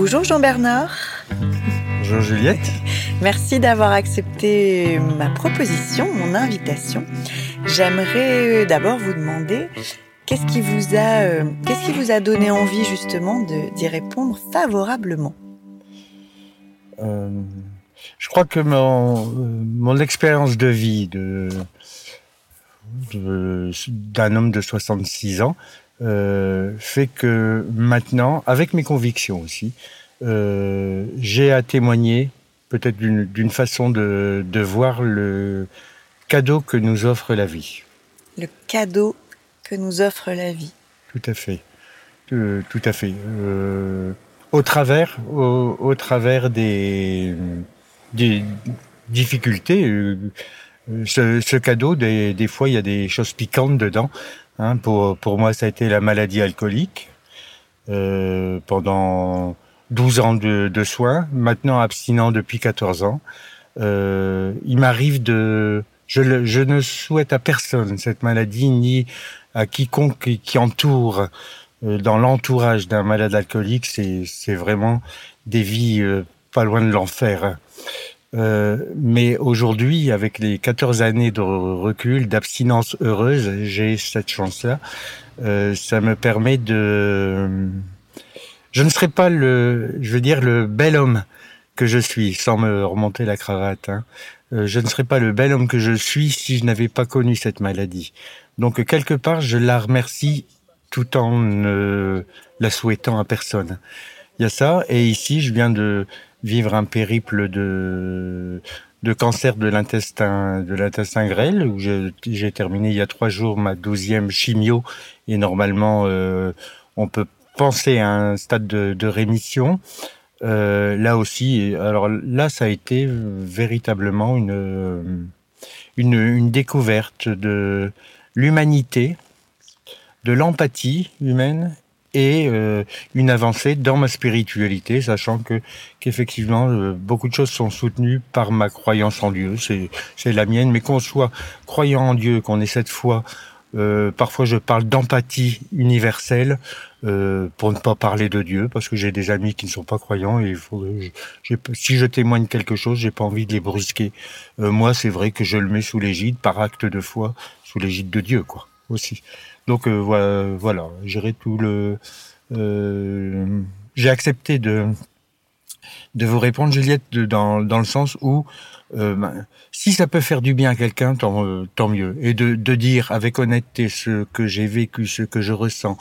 Bonjour Jean-Bernard. Bonjour Juliette. Merci d'avoir accepté ma proposition, mon invitation. J'aimerais d'abord vous demander qu'est-ce qui vous a, euh, qu'est-ce qui vous a donné envie justement d'y répondre favorablement? Euh, je crois que mon, euh, mon expérience de vie de, d'un homme de 66 ans euh, fait que maintenant, avec mes convictions aussi, euh, j'ai à témoigner peut-être d'une façon de, de voir le cadeau que nous offre la vie. Le cadeau que nous offre la vie. Tout à fait. Euh, tout à fait. Euh, au travers, au, au travers des, des difficultés, euh, ce, ce, cadeau, des, des fois, il y a des choses piquantes dedans. Hein, pour, pour moi, ça a été la maladie alcoolique. Euh, pendant 12 ans de, de, soins, maintenant abstinent depuis 14 ans. Euh, il m'arrive de... Je, je, ne souhaite à personne cette maladie, ni à quiconque qui, qui entoure, euh, dans l'entourage d'un malade alcoolique, c'est vraiment des vies euh, pas loin de l'enfer. Euh, mais aujourd'hui, avec les 14 années de recul, d'abstinence heureuse, j'ai cette chance-là. Euh, ça me permet de... Je ne serai pas le, je veux dire, le bel homme que je suis, sans me remonter la cravate. Hein. Euh, je ne serais pas le bel homme que je suis si je n'avais pas connu cette maladie. Donc quelque part, je la remercie tout en ne la souhaitant à personne. Il y a ça, et ici, je viens de vivre un périple de de cancer de l'intestin de l'intestin grêle où j'ai terminé il y a trois jours ma douzième chimio et normalement euh, on peut penser à un stade de, de rémission. Euh, là aussi, alors là ça a été véritablement une une, une découverte de l'humanité, de l'empathie humaine et euh, une avancée dans ma spiritualité, sachant que qu'effectivement euh, beaucoup de choses sont soutenues par ma croyance en Dieu, c'est c'est la mienne, mais qu'on soit croyant en Dieu, qu'on ait cette foi, euh, parfois je parle d'empathie universelle euh, pour ne pas parler de Dieu, parce que j'ai des amis qui ne sont pas croyants et il faut, si je témoigne quelque chose, j'ai pas envie de les brusquer. Euh, moi, c'est vrai que je le mets sous l'égide, par acte de foi, sous l'égide de Dieu, quoi, aussi. Donc euh, voilà, j'irai tout le. Euh, j'ai accepté de de vous répondre, Juliette, dans dans le sens où euh, ben, si ça peut faire du bien à quelqu'un, tant, tant mieux. Et de, de dire avec honnêteté ce que j'ai vécu, ce que je ressens,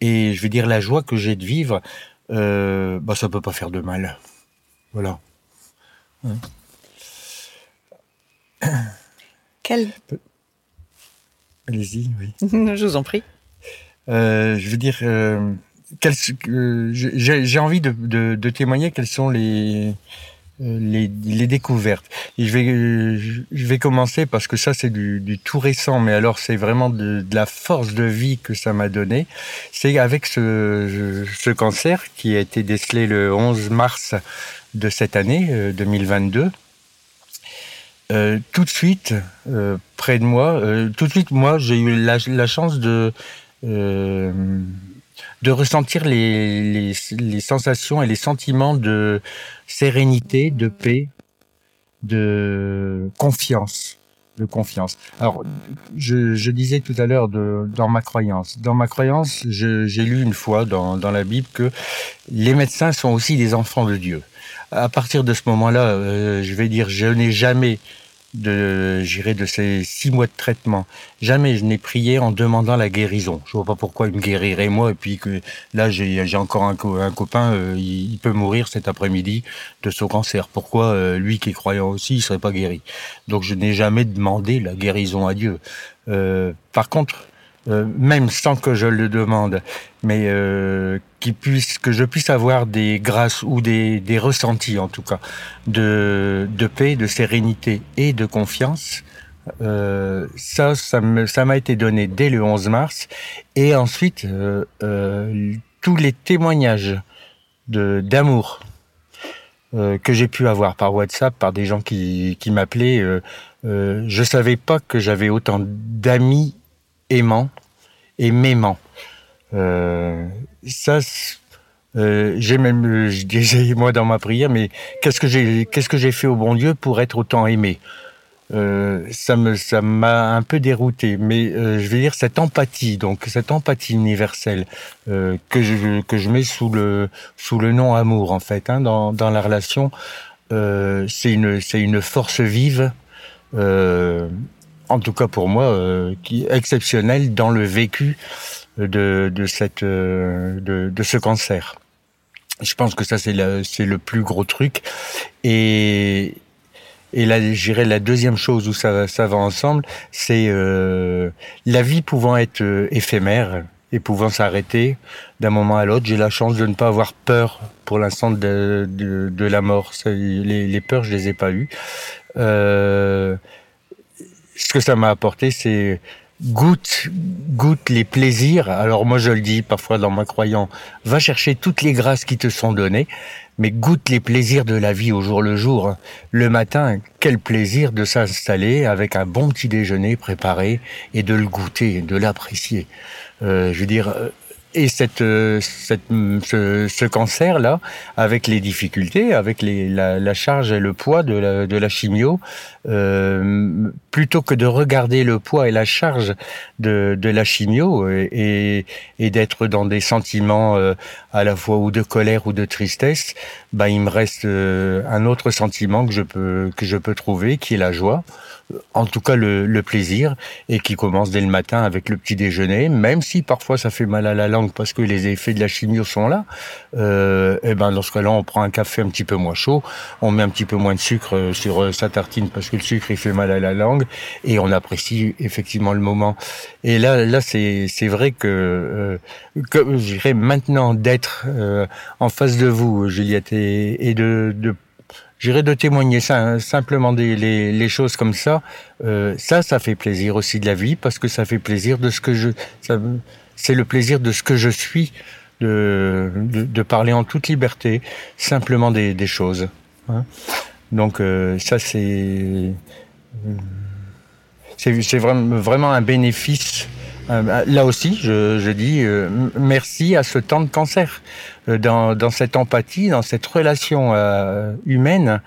et je veux dire la joie que j'ai de vivre, bah, ça peut pas faire de mal. Voilà. Hein. Quel Allez-y, oui. je vous en prie. Euh, je veux dire, euh, euh, j'ai envie de, de, de, témoigner quelles sont les, euh, les, les, découvertes. Et je vais, je vais commencer parce que ça c'est du, du, tout récent, mais alors c'est vraiment de, de, la force de vie que ça m'a donné. C'est avec ce, ce cancer qui a été décelé le 11 mars de cette année, euh, 2022. Euh, tout de suite, euh, près de moi, euh, tout de suite, moi, j'ai eu la, la, chance de euh, de ressentir les, les, les, sensations et les sentiments de sérénité, de paix, de confiance, de confiance. Alors, je, je disais tout à l'heure dans ma croyance. Dans ma croyance, j'ai lu une fois dans, dans la Bible que les médecins sont aussi des enfants de Dieu à partir de ce moment-là, euh, je vais dire, je n'ai jamais de, j'irai de ces six mois de traitement, jamais je n'ai prié en demandant la guérison. Je vois pas pourquoi il me guérirait moi et puis que là j'ai encore un, un copain, euh, il, il, peut mourir cet après-midi de son cancer. Pourquoi euh, lui qui est croyant aussi, il serait pas guéri? Donc je n'ai jamais demandé la guérison à Dieu. Euh, par contre, euh, même sans que je le demande, mais euh, qui puisse, que je puisse avoir des grâces ou des, des ressentis en tout cas de, de paix, de sérénité et de confiance. Euh, ça, ça m'a ça été donné dès le 11 mars. Et ensuite, euh, euh, tous les témoignages d'amour euh, que j'ai pu avoir par WhatsApp, par des gens qui, qui m'appelaient, je savais pas que j'avais autant d'amis aimant et m'aimant. Euh, ça, Euh, j'ai même, je disais moi dans ma prière, mais qu'est-ce que j'ai, qu'est-ce que j'ai fait au bon Dieu pour être autant aimé? Euh, ça me ça m'a un peu dérouté, mais je vais dire cette empathie, donc cette empathie universelle que je que je mets sous le sous le nom amour en fait hein, dans dans la relation, c'est une c'est une force vive, en tout cas pour moi, euh, exceptionnelle dans le vécu de de cette de de ce cancer. Je pense que ça c'est le plus gros truc et et là, j'irais la deuxième chose où ça, ça va ensemble, c'est euh, la vie pouvant être euh, éphémère et pouvant s'arrêter d'un moment à l'autre. J'ai la chance de ne pas avoir peur pour l'instant de, de, la mort. Les, peurs, je les ai pas eues. Euh, ce que ça m'a apporté, c'est goûte, goûte les plaisirs. Alors moi je le dis parfois dans ma croyance, va chercher toutes les grâces qui te sont données, mais goûte les plaisirs de la vie au jour le jour. Le matin, quel plaisir de s'installer avec un bon petit déjeuner préparé et de le goûter, de l'apprécier. Euh, je veux dire, euh, et cette, euh, cette, ce, ce cancer-là, avec les difficultés, avec les, la, la, charge et le poids de la, de la chimio, euh, plutôt que de regarder le poids et la charge de, de la chimio et, et d'être dans des sentiments euh, à la fois ou de colère ou de tristesse, bah, il me reste euh, un autre sentiment que je peux, que je peux trouver, qui est la joie en tout cas le, le, plaisir, et qui commence dès le matin avec le petit déjeuner, même si parfois ça fait mal à la langue parce que les effets de la chimio sont là. Euh, et ben dans ce cas-là, on prend un café un petit peu moins chaud, on met un petit peu moins de sucre euh, sur euh, sa tartine parce que le sucre il fait mal à la langue, et on apprécie effectivement le moment. Et là, là c'est c'est vrai que, euh, que je dirais maintenant d'être euh, en face de vous, Juliette, et, de, j'irais de témoigner hein, simplement des, les, choses comme ça. Ça, ça fait plaisir aussi de la vie parce que ça fait plaisir de ce que je. C'est le plaisir de ce que je suis, de, de, parler en toute liberté, simplement des, choses. Hein. Donc euh, ça, c'est c'est vraiment, un bénéfice euh, là aussi, je, dis euh, merci à ce temps de cancer, euh, dans, cette empathie, dans cette relation euh, humaine.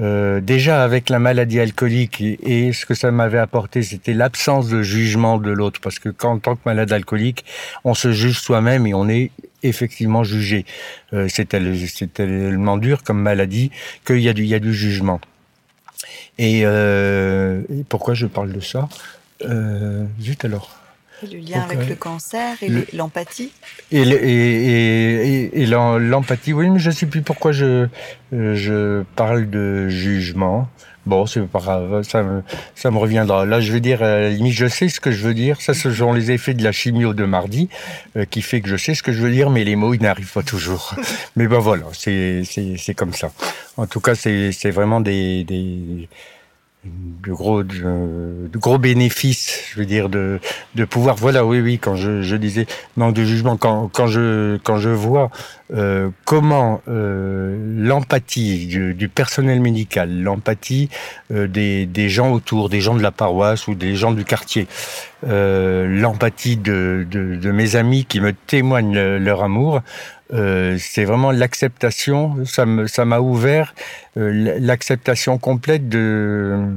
Euh, déjà avec la maladie alcoolique et, ce que ça m'avait apporté, c'était l'absence de jugement de l'autre, parce que quand, en tant que malade alcoolique, on se juge soi-même et on est effectivement jugé. c'est tellement dur comme maladie qu'il y, a du, il y a du jugement. Et, et pourquoi je parle de ça? Zut alors. Et le lien Donc, avec euh, le cancer et l'empathie Et, et, et, et l'empathie, oui, mais je ne sais plus pourquoi je, je parle de jugement. Bon, c'est pas grave, ça me, ça me reviendra. Là, je veux dire, à la limite, je sais ce que je veux dire. Ça, ce sont les effets de la chimio de mardi euh, qui fait que je sais ce que je veux dire, mais les mots, ils n'arrivent pas toujours. mais ben voilà, c'est comme ça. En tout cas, c'est vraiment des, des de gros de, gros bénéfices je veux dire de de pouvoir voilà oui oui quand je, disais manque de jugement quand quand je quand je vois euh, comment euh, l'empathie du, personnel médical l'empathie euh, des des gens autour des gens de la paroisse ou des gens du quartier l'empathie de, de mes amis qui me témoignent le, leur amour euh, c'est vraiment l'acceptation. Ça me, ça m'a ouvert euh, l'acceptation complète de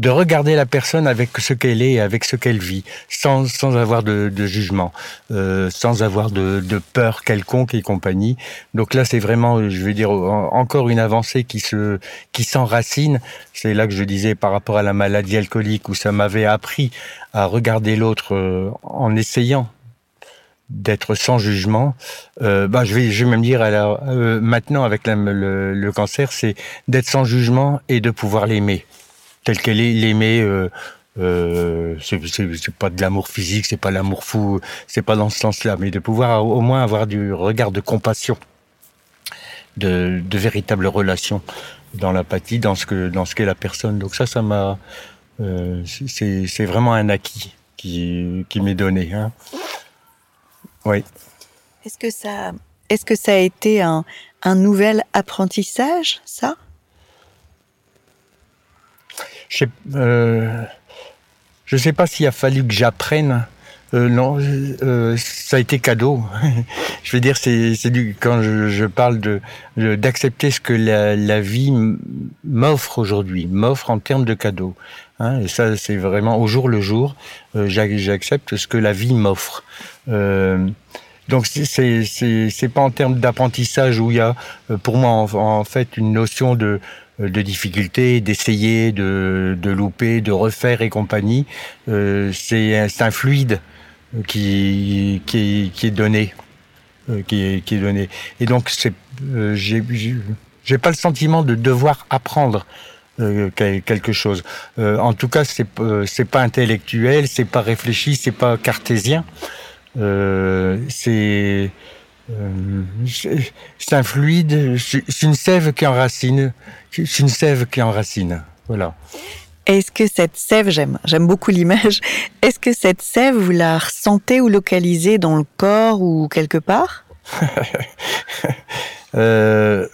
de regarder la personne avec ce qu'elle est, avec ce qu'elle vit, sans, sans avoir de, de jugement, euh, sans avoir de, de, peur quelconque et compagnie. Donc là, c'est vraiment, je veux dire, encore une avancée qui se, qui s'enracine. C'est là que je disais par rapport à la maladie alcoolique où ça m'avait appris à regarder l'autre euh, en essayant d'être sans jugement. Euh, bah, je vais, je vais même dire alors euh, maintenant avec la, le, le, cancer, c'est d'être sans jugement et de pouvoir l'aimer tel qu'elle est, l'aimer. Euh, euh, c'est pas de l'amour physique, c'est pas l'amour fou, c'est pas dans ce sens-là, mais de pouvoir au moins avoir du regard de compassion, de, de véritable relation dans l'apathie, dans ce que dans ce qu'est la personne. Donc ça, ça m'a, euh, c'est vraiment un acquis qui qui m'est donné. Hein. Oui. Est-ce que ça, est-ce que ça a été un, un nouvel apprentissage, ça? Je sais, euh, sais pas s'il a fallu que j'apprenne euh, non, euh, ça a été cadeau. je veux dire, c'est quand je, je parle de d'accepter ce que la, la vie m'offre aujourd'hui, m'offre en termes de cadeau. Hein, et ça, c'est vraiment au jour le jour. Euh, J'accepte ce que la vie m'offre. Euh, donc c'est c'est pas en termes d'apprentissage où il y a euh, pour moi en, fait une notion de de difficulté, d'essayer, de, de louper, de refaire et compagnie. Euh, c'est un fluide qui, qui, qui est donné. Euh, qui, est, qui est donné. Et donc, c'est, euh, j'ai, j'ai pas le sentiment de devoir apprendre euh, quelque chose. Euh, en tout cas, c'est euh, c'est pas intellectuel, c'est pas réfléchi, c'est pas cartésien. Euh, c'est c'est un fluide, c'est une sève qui enracine, c'est une sève qui enracine. Voilà. Est-ce que cette sève, j'aime, j'aime beaucoup l'image, est-ce que cette sève, vous la ressentez ou localisez dans le corps ou quelque part? Euh,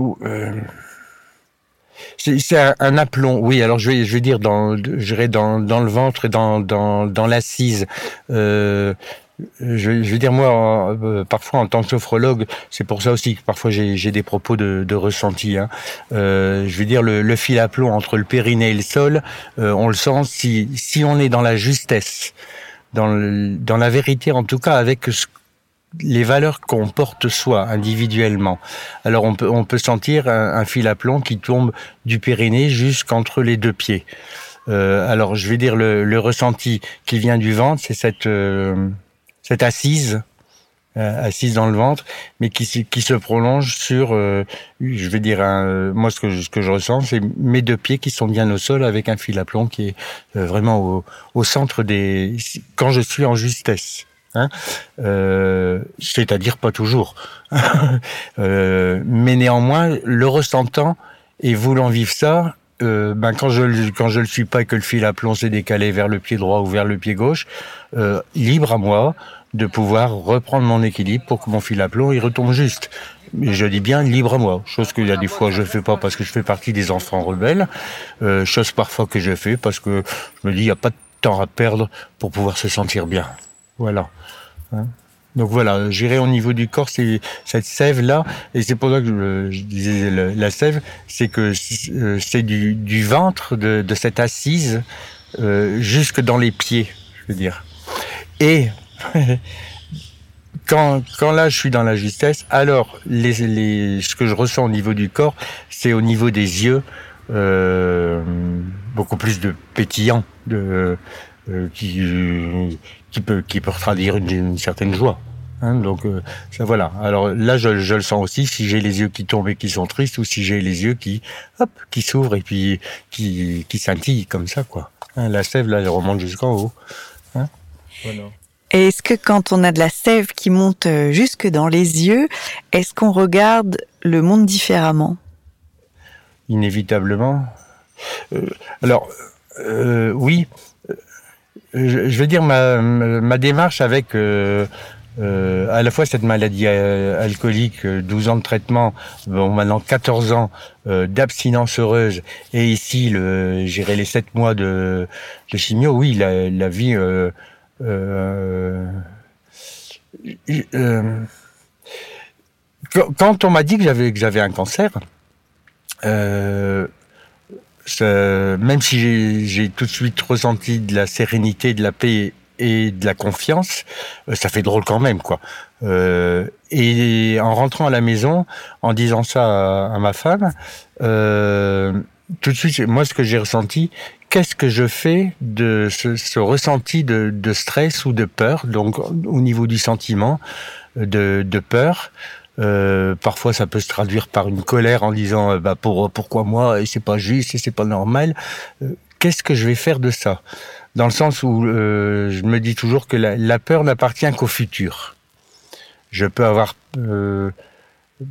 euh, c'est un, aplomb, oui. Alors je vais, dire dans, dans, le ventre et dans l'assise. Euh, je, je veux dire moi, euh, parfois en tant que sophrologue, c'est pour ça aussi que parfois j'ai des propos de, de ressenti. Hein. Euh, je veux dire le, le, fil à plomb entre le périnée et le sol, euh, on le sent si si on est dans la justesse, dans le, dans la vérité en tout cas avec ce, les valeurs qu'on porte soi individuellement. Alors on peut on peut sentir un, un fil à plomb qui tombe du périnée jusqu'entre les deux pieds. Euh, alors je vais dire le, le ressenti qui vient du ventre, c'est cette euh, cette assise, euh, assise dans le ventre, mais qui, qui se prolonge sur, euh, je vais dire, un, euh, moi ce que, je, ce que je ressens, c'est mes deux pieds qui sont bien au sol avec un fil à plomb qui est euh, vraiment au, au, centre des, quand je suis en justesse. Hein, euh, c'est-à-dire pas toujours, mais néanmoins le ressentant et voulant vivre ça, euh, ben quand je quand je le suis pas et que le fil à plomb s'est décalé vers le pied droit ou vers le pied gauche, euh, libre à moi de pouvoir reprendre mon équilibre pour que mon fil à plomb il retombe juste. Mais je dis bien libre à moi, chose qu'il y a des fois je fais pas parce que je fais partie des enfants rebelles, euh, chose parfois que je fais parce que je me dis il y a pas de temps à perdre pour pouvoir se sentir bien. Voilà. Hein? Donc voilà, j'irai au niveau du corps, c'est cette sève là, et c'est pour ça que je, je disais la sève, c'est que euh, c'est du, du, ventre de, de cette assise euh, jusque dans les pieds, je veux dire. Et quand, quand là je suis dans la justesse, alors les, les, ce que je ressens au niveau du corps, c'est au niveau des yeux euh, beaucoup plus de pétillant, de, qui, qui, peut, qui peut traduire une, une certaine joie. Hein, donc euh, ça voilà. Alors là, je, je, le sens aussi si j'ai les yeux qui tombent et qui sont tristes, ou si j'ai les yeux qui hop qui s'ouvrent et puis qui qui scintillent comme ça quoi. Hein, la sève là, elle remonte jusqu'en haut. Hein voilà. Est-ce que quand on a de la sève qui monte euh, jusque dans les yeux, est-ce qu'on regarde le monde différemment? Inévitablement. Euh, alors, euh, oui. Je, je, veux dire ma, ma démarche avec euh, euh, à la fois cette maladie euh, alcoolique, 12 ans de traitement, bon maintenant 14 ans euh, d'abstinence heureuse, et ici le gérer les 7 mois de, de chimio, oui, la, la vie euh, euh, euh, quand on m'a dit que j'avais que j'avais un cancer, euh, même si j'ai tout de suite ressenti de la sérénité, de la paix et de la confiance, ça fait drôle quand même, quoi. Euh, et en rentrant à la maison, en disant ça à, à ma femme, euh, tout de suite, moi, ce que j'ai ressenti, qu'est-ce que je fais de ce, ce ressenti de, de, stress ou de peur, donc au niveau du sentiment de, de peur. Euh, parfois, ça peut se traduire par une colère en disant, bah, pour, pourquoi moi, et c'est pas juste, et c'est pas normal. Euh, qu'est-ce que je vais faire de ça? Dans le sens où euh, je me dis toujours que la, peur n'appartient qu'au futur. Je peux avoir euh,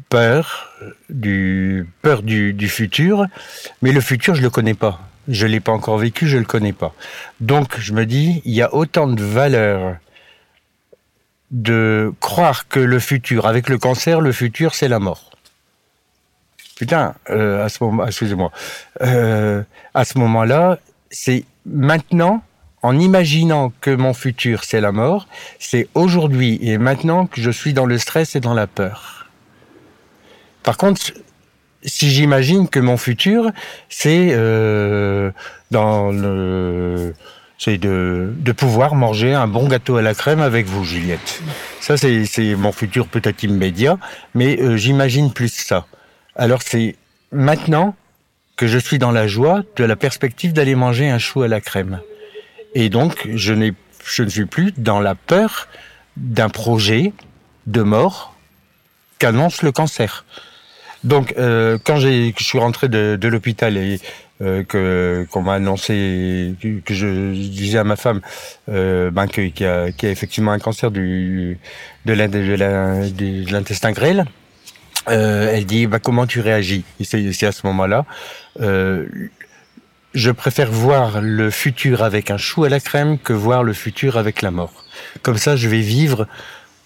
peur du peur du, du, futur, mais le futur je le connais pas. Je l'ai pas encore vécu, je le connais pas. Donc je me dis, il y a autant de valeurs de croire que le futur, avec le cancer, le futur c'est la mort. Putain, euh, à ce moment, excusez-moi, euh, à ce moment-là, c'est maintenant, en imaginant que mon futur c'est la mort, c'est aujourd'hui et maintenant que je suis dans le stress et dans la peur. Par contre, si j'imagine que mon futur c'est euh, dans le c'est de, de pouvoir manger un bon gâteau à la crème avec vous, Juliette. Ça, c'est mon futur peut-être immédiat, mais euh, j'imagine plus ça. Alors c'est maintenant que je suis dans la joie de la perspective d'aller manger un chou à la crème. Et donc, je, je ne suis plus dans la peur d'un projet de mort qu'annonce le cancer. Donc, euh, quand je suis rentré de, l'hôpital et euh, qu'on m'a annoncé, que je disais à ma femme, euh, ben, qu'il y, a, effectivement un cancer du de l'intestin grêle, elle dit, bah, comment tu réagis? C'est à ce moment-là. Je préfère voir le futur avec un chou à la crème que voir le futur avec la mort. Comme ça, je vais vivre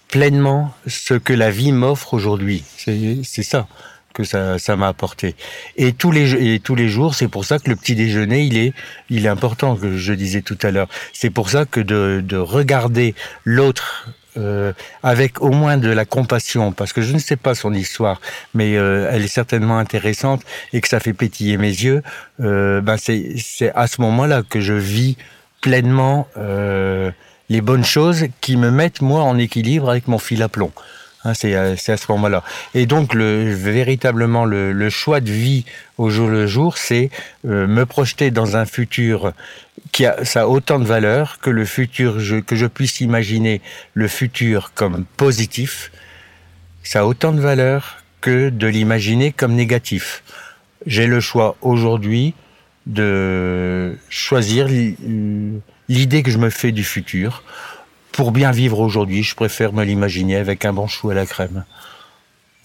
pleinement ce que la vie m'offre aujourd'hui. C'est ça que ça ça m'a apporté. Et tous les et tous les jours, c'est pour ça que le petit déjeuner, il est il est important que je disais tout à l'heure. C'est pour ça que de de regarder l'autre euh, avec au moins de la compassion, parce que je ne sais pas son histoire, mais euh, elle est certainement intéressante et que ça fait pétiller mes yeux. Euh, ben c'est à ce moment-là que je vis pleinement euh, les bonnes choses qui me mettent moi en équilibre avec mon fil à plomb. Hein, c'est à ce moment-là. Et donc, le, véritablement, le, le, choix de vie au jour le jour, c'est euh, me projeter dans un futur qui a, ça a autant de valeur que le futur, je, que je puisse imaginer le futur comme positif. Ça a autant de valeur que de l'imaginer comme négatif. J'ai le choix aujourd'hui de choisir l'idée que je me fais du futur pour bien vivre aujourd'hui, je préfère me l'imaginer avec un bon chou à la crème.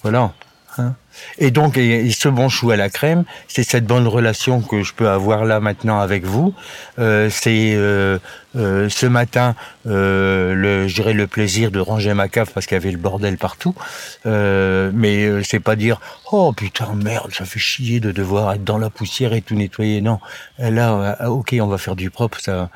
Voilà. Hein. Et donc, ce bon chou à la crème, c'est cette bonne relation que je peux avoir là maintenant avec vous. Euh, c'est euh, euh, ce matin, euh, le, plaisir de ranger ma cave parce qu'il y avait le bordel partout. Mais c'est pas dire oh putain merde, ça fait chier de devoir être dans la poussière et tout nettoyer. Non, là, ok, on va faire du propre, ça,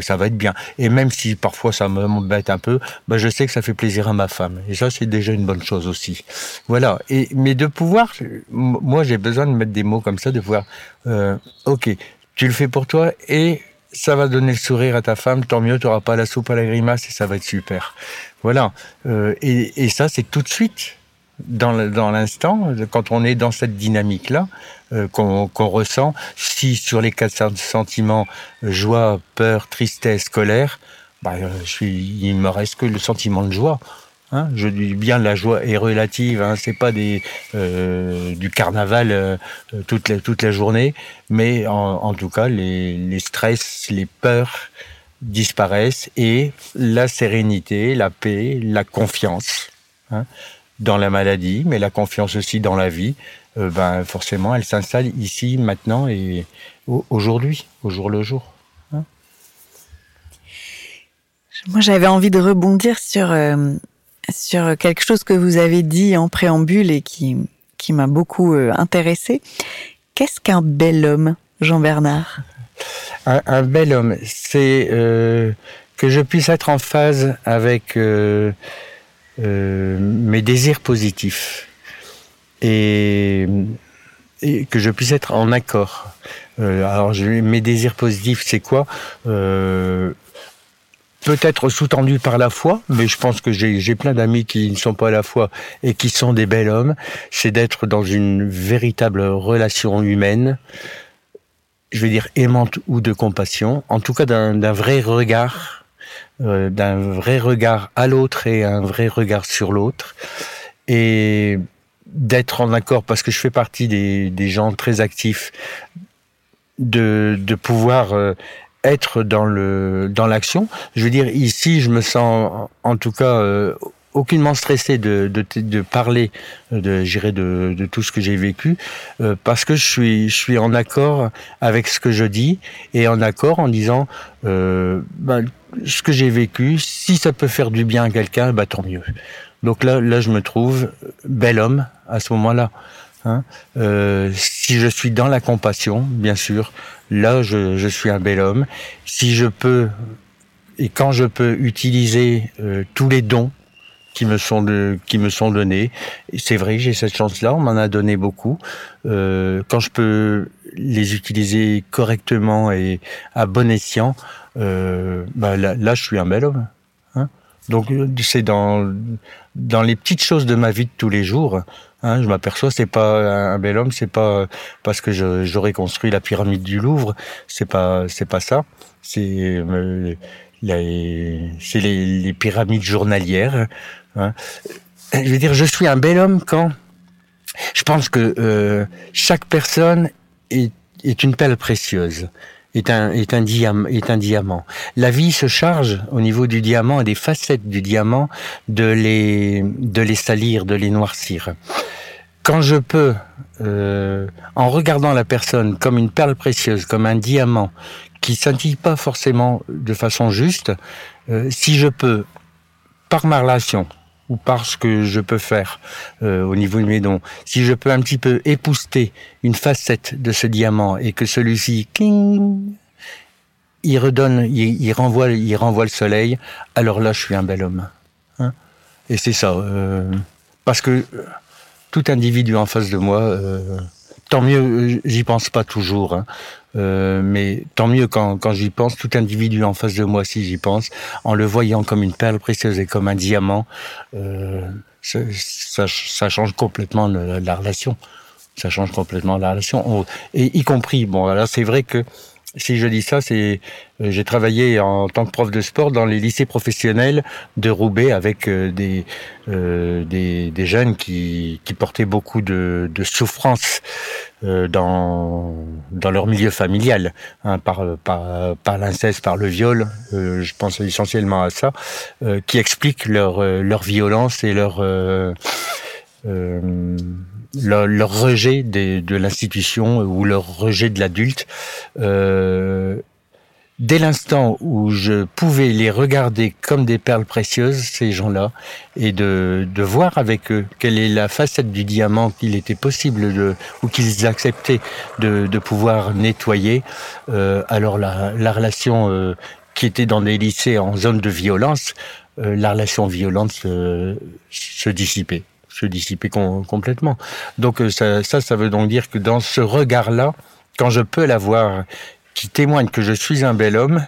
ça va être bien. Et même si parfois ça m'embête un peu, bah je sais que ça fait plaisir à ma femme. Et ça, c'est déjà une bonne chose aussi. Voilà. Et mais de pouvoir, moi, j'ai besoin de mettre des mots comme ça, de pouvoir, ok, tu le fais pour toi et ça va donner le sourire à ta femme, tant mieux, tu n'auras pas la soupe à la grimace et ça va être super. Voilà. Euh, et, et, ça, c'est tout de suite, dans l'instant, quand on est dans cette dynamique-là, euh, qu'on ressent. Si sur les quatre sentiments, joie, peur, tristesse, colère, bah, euh, je il me reste que le sentiment de joie. Hein, je dis bien la joie est relative, hein, c'est pas euh, du carnaval euh, toute la journée, mais en, tout cas les, stress, les peurs disparaissent et la sérénité, la paix, la confiance hein, dans la maladie, mais la confiance aussi dans la vie, euh, ben forcément elle s'installe ici maintenant et aujourd'hui, au jour le jour. Hein. Moi j'avais envie de rebondir sur sur quelque chose que vous avez dit en préambule et qui, qui m'a beaucoup euh, intéressé. Qu'est-ce qu'un bel homme, Jean-Bernard? Un, bel homme, c'est euh, que je puisse être en phase avec euh, euh, mes désirs positifs et, que je puisse être en accord. Euh, alors, mes désirs positifs, c'est quoi? Euh, peut-être sous-tendu par la foi, mais je pense que j'ai plein d'amis qui ne sont pas à la foi et qui sont des bels hommes, c'est d'être dans une véritable relation humaine, je vais dire aimante ou de compassion, en tout cas d'un vrai regard, euh, d'un vrai regard à l'autre et un vrai regard sur l'autre, et d'être en accord, parce que je fais partie des, des gens très actifs, de, de pouvoir euh, être dans le dans l'action. Je veux dire ici, je me sens en tout cas euh, aucunement stressé de, de, parler de de, de tout ce que j'ai vécu euh, parce que je suis je suis en accord avec ce que je dis et en accord en disant euh, ben, ce que j'ai vécu si ça peut faire du bien à quelqu'un bah tant mieux donc là là je me trouve bel homme à ce moment-là Hein. Euh, si je suis dans la compassion, bien sûr, là je, je, suis un bel homme. Si je peux et quand je peux utiliser euh, tous les dons qui me sont de, qui me sont donnés, c'est vrai, j'ai cette chance-là, on m'en a donné beaucoup. Euh, quand je peux les utiliser correctement et à bon escient, euh, bah là, là, je suis un bel homme. Donc c'est dans dans les petites choses de ma vie de tous les jours Hein, je m'aperçois, c'est pas un bel homme, c'est pas parce que j'aurais construit la pyramide du Louvre, c'est pas, c'est pas ça. C'est euh, c'est les, pyramides journalières. Hein. Je veux dire, je suis un bel homme quand je pense que euh, chaque personne est, une perle précieuse est un, est, un diamant, est un diamant. La vie se charge au niveau du diamant et des facettes du diamant de les, de les salir, de les noircir quand je peux, euh, en regardant la personne comme une perle précieuse, comme un diamant, qui scintille pas forcément de façon juste, euh, si je peux, par ma relation ou par ce que je peux faire euh, au niveau de mes dons, si je peux un petit peu épouster une facette de ce diamant et que celui-ci, il redonne, il, renvoie, il renvoie le soleil, alors là, je suis un bel homme. Hein et c'est ça, euh, parce que tout individu en face de moi, euh, tant mieux, euh, j'y pense pas toujours, hein, euh, mais tant mieux quand, quand j'y pense, tout individu en face de moi, si j'y pense, en le voyant comme une perle précieuse et comme un diamant, ça, ça, ça, change complètement la, la, relation. Ça change complètement la relation. et y compris, bon, alors c'est vrai que si je dis ça, c'est euh, j'ai travaillé en tant que prof de sport dans les lycées professionnels de Roubaix avec euh, des, euh, des, des jeunes qui, qui portaient beaucoup de, de souffrance euh, dans dans leur milieu familial, hein, par par, par l'inceste, par le viol. Euh, je pense essentiellement à ça, qui explique leur leur violence et leur leur, leur rejet des, de l'institution ou leur rejet de l'adulte. Euh, dès l'instant où je pouvais les regarder comme des perles précieuses, ces gens-là, et de, de voir avec eux quelle est la facette du diamant qu'il était possible de, ou qu'ils acceptaient de, de pouvoir nettoyer, euh, alors la, la relation euh, qui était dans des lycées en zone de violence, euh, la relation violente se, se dissipait se dissiper complètement. Donc euh, ça, ça, veut donc dire que dans ce regard-là, quand je peux l'avoir, qui témoigne que je suis un bel homme,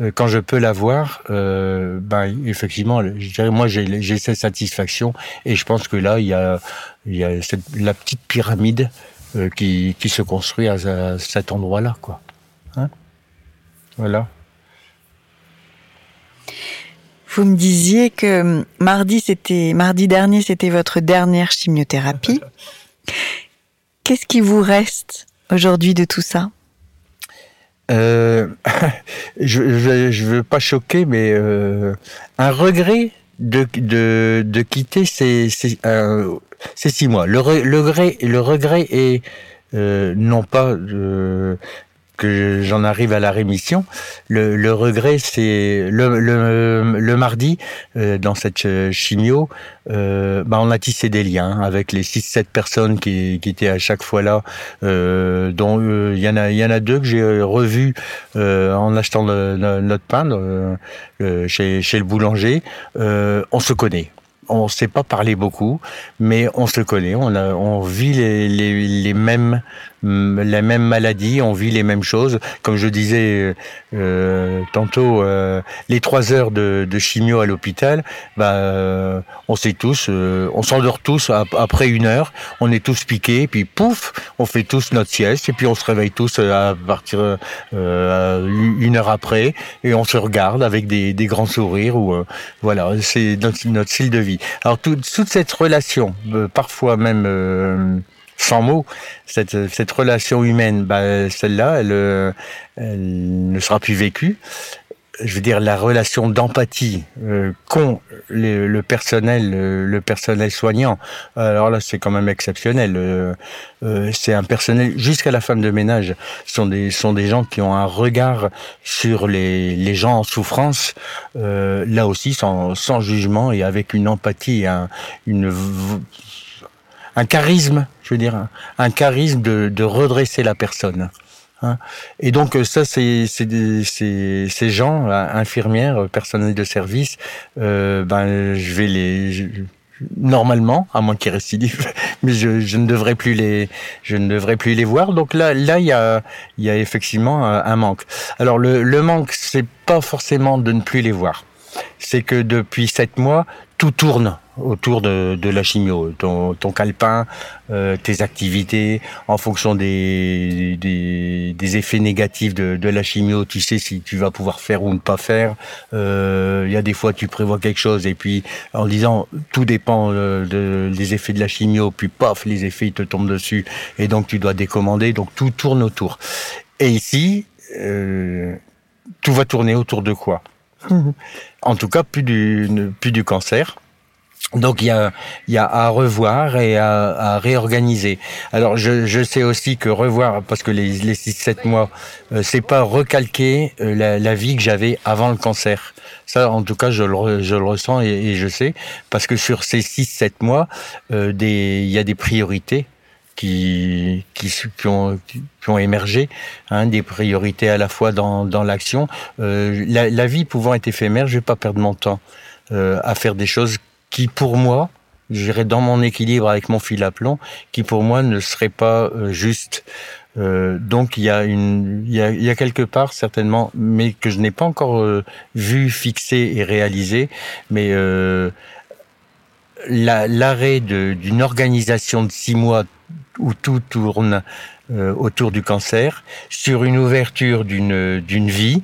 euh, quand je peux l'avoir, euh, ben effectivement, moi j'ai cette satisfaction et je pense que là il y a, cette, la petite pyramide qui, qui se construit à, à cet endroit-là, quoi. Hein? Voilà. Vous me disiez que mardi, c'était mardi dernier, c'était votre dernière chimiothérapie. Qu'est-ce qui vous reste aujourd'hui de tout ça? Euh, Je ne veux pas choquer, mais euh, un regret de, de, de quitter ces, ces, six mois. Le, le, regret, le regret est euh, non pas que j'en arrive à la rémission. Le, le regret, c'est le, le, le, mardi, euh, dans cette chimio, euh, bah on a tissé des liens avec les 6-7 personnes qui, qui étaient à chaque fois là, euh, dont euh, il y en a y en a deux que j'ai euh, en achetant notre pain chez, chez le boulanger. on se connaît on ne sait pas parler beaucoup, mais on se connaît, on, a, on vit les, les, les mêmes les mêmes maladies, on vit les mêmes choses. Comme je disais euh, tantôt, euh, les trois heures de, de chimio à l'hôpital, bah, euh, on sait tous, euh, on s'endort tous après une heure, on est tous piqués, puis pouf, on fait tous notre sieste, et puis on se réveille tous à partir une heure après, et on se regarde avec des, des grands sourires. Ou voilà, c'est notre, notre style de vie. Alors toute cette relation, parfois même sans mots, cette, cette relation humaine, bah, celle-là, elle, elle, ne sera plus vécue. Je veux dire la relation d'empathie euh, qu'ont le, le, personnel, le, le, personnel soignant. Alors là, c'est quand même exceptionnel. Euh, euh, c'est un personnel jusqu'à la femme de ménage. Sont des sont des gens qui ont un regard sur les, les gens en souffrance. Euh, là aussi, sans, sans jugement et avec une empathie, un, une un charisme, je veux dire, un, charisme de, de, redresser la personne. Hein. Et donc ça, c'est ces gens, infirmières, personnel de service, euh, ben je vais les normalement, à moins qu'ils récidivent, mais je, je, ne devrais plus les, je ne devrais plus les voir. Donc là, là, il y a, il y a effectivement un manque. Alors le, le manque, c'est pas forcément de ne plus les voir. C'est que depuis sept mois, tout tourne autour de, de la chimio, ton, ton calepin, euh, tes activités, en fonction des, des, des effets négatifs de, de, la chimio, tu sais si tu vas pouvoir faire ou ne pas faire. Euh, il y a des fois tu prévois quelque chose et puis en disant tout dépend euh, de, des effets de la chimio, puis paf, les effets ils te tombent dessus et donc tu dois décommander, donc tout tourne autour. Et ici, euh, tout va tourner autour de quoi? En tout cas, plus du, plus du cancer. Donc il y a, y a à revoir et à, à réorganiser. Alors je, je, sais aussi que revoir, parce que les, les 6-7 mois, euh, c'est pas recalquer euh, la, la, vie que j'avais avant le cancer. Ça, en tout cas, je le, je le ressens et, et, je sais, parce que sur ces 6-7 mois, euh, il y a des priorités qui, qui, qui, ont, qui ont émergé, hein, des priorités à la fois dans, dans l'action. Euh, la, la, vie pouvant être éphémère, je vais pas perdre mon temps euh, à faire des choses qui pour moi, j'irais dans mon équilibre avec mon fil à plomb, qui pour moi ne serait pas euh, juste. Euh, donc il y a une, il y a, y a quelque part certainement, mais que je n'ai pas encore euh, vu fixé et réalisé, mais euh, l'arrêt d'une organisation de six mois où tout tourne euh, autour du cancer sur une ouverture d'une vie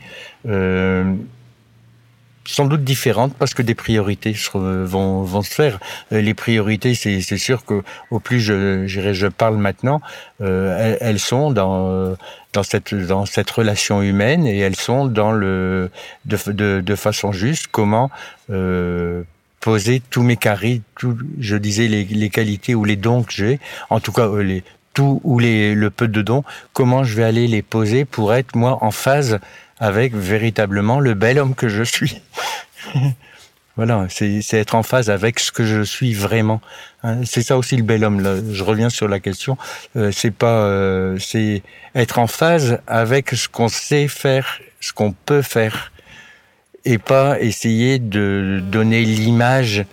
sans doute différentes parce que des priorités vont, vont se faire. Euh, les priorités, c'est sûr que au plus je, je parle maintenant, euh, elles, sont dans dans cette dans cette relation humaine et elles sont dans le de de, de façon juste comment euh, poser tous mes caries, tout, je disais les, les qualités ou les dons que j'ai, en tout cas euh, les tout ou les le peu de dons, comment je vais aller les poser pour être moi en phase avec véritablement le bel homme que je suis. voilà, c'est être en phase avec ce que je suis vraiment. Hein, c'est ça aussi le bel homme. Là. Je reviens sur la question. Euh, c'est pas, euh, c'est être en phase avec ce qu'on sait faire, ce qu'on peut faire, et pas essayer de donner l'image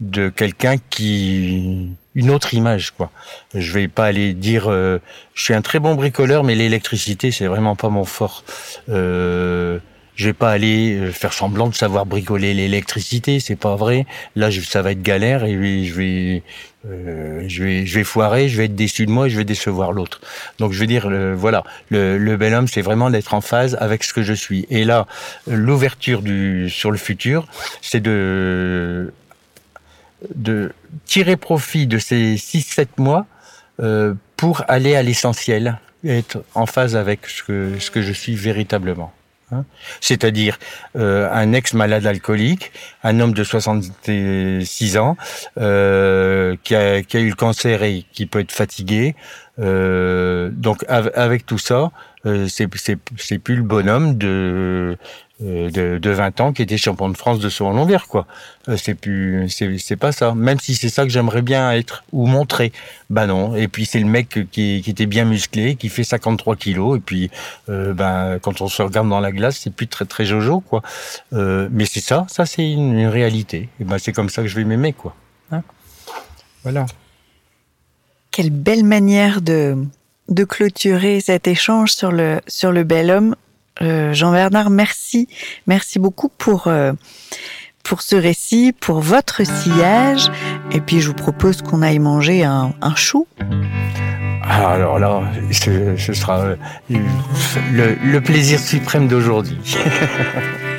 de quelqu'un qui une autre image quoi. Je vais pas aller dire euh, je suis un très bon bricoleur mais l'électricité c'est vraiment pas mon fort. Euh, je vais pas aller euh, faire semblant de savoir bricoler l'électricité, c'est pas vrai. Là, je, ça va être galère et je vais, euh, je vais, je vais foirer, je vais être déçu de moi et je vais décevoir l'autre. Donc, je veux dire, voilà, le, le bel homme, c'est vraiment d'être en phase avec ce que je suis. Et là, l'ouverture du sur le futur, c'est de de tirer profit de ces 6-7 mois euh, pour aller à l'essentiel, être en phase avec ce que, ce que je suis véritablement. Hein. C'est-à-dire euh, un ex-malade alcoolique, un homme de 66 ans euh, qui, a, eu le cancer et qui peut être fatigué. Euh, donc avec tout ça, c'est plus le bonhomme de euh, de, de, 20 ans qui était champion de France de saut en longueur quoi. Euh, c'est plus c'est pas ça. Même si c'est ça que j'aimerais bien être ou montrer. Bah non. Et puis c'est le mec qui, qui, était bien musclé qui fait 53 kilos. Et puis euh, ben quand on se regarde dans la glace c'est plus très très jojo quoi. Euh, mais c'est ça. Ça c'est une, réalité. Et ben c'est comme ça que je vais m'aimer quoi. Hein? Voilà. Quelle belle manière de de clôturer cet échange sur le sur le bel homme euh, Jean-Bernard, merci. Merci beaucoup pour, euh, pour ce récit, pour votre sillage. Et puis, je vous propose qu'on aille manger un, un chou. Ah, alors là, ce, ce sera le, le plaisir suprême d'aujourd'hui.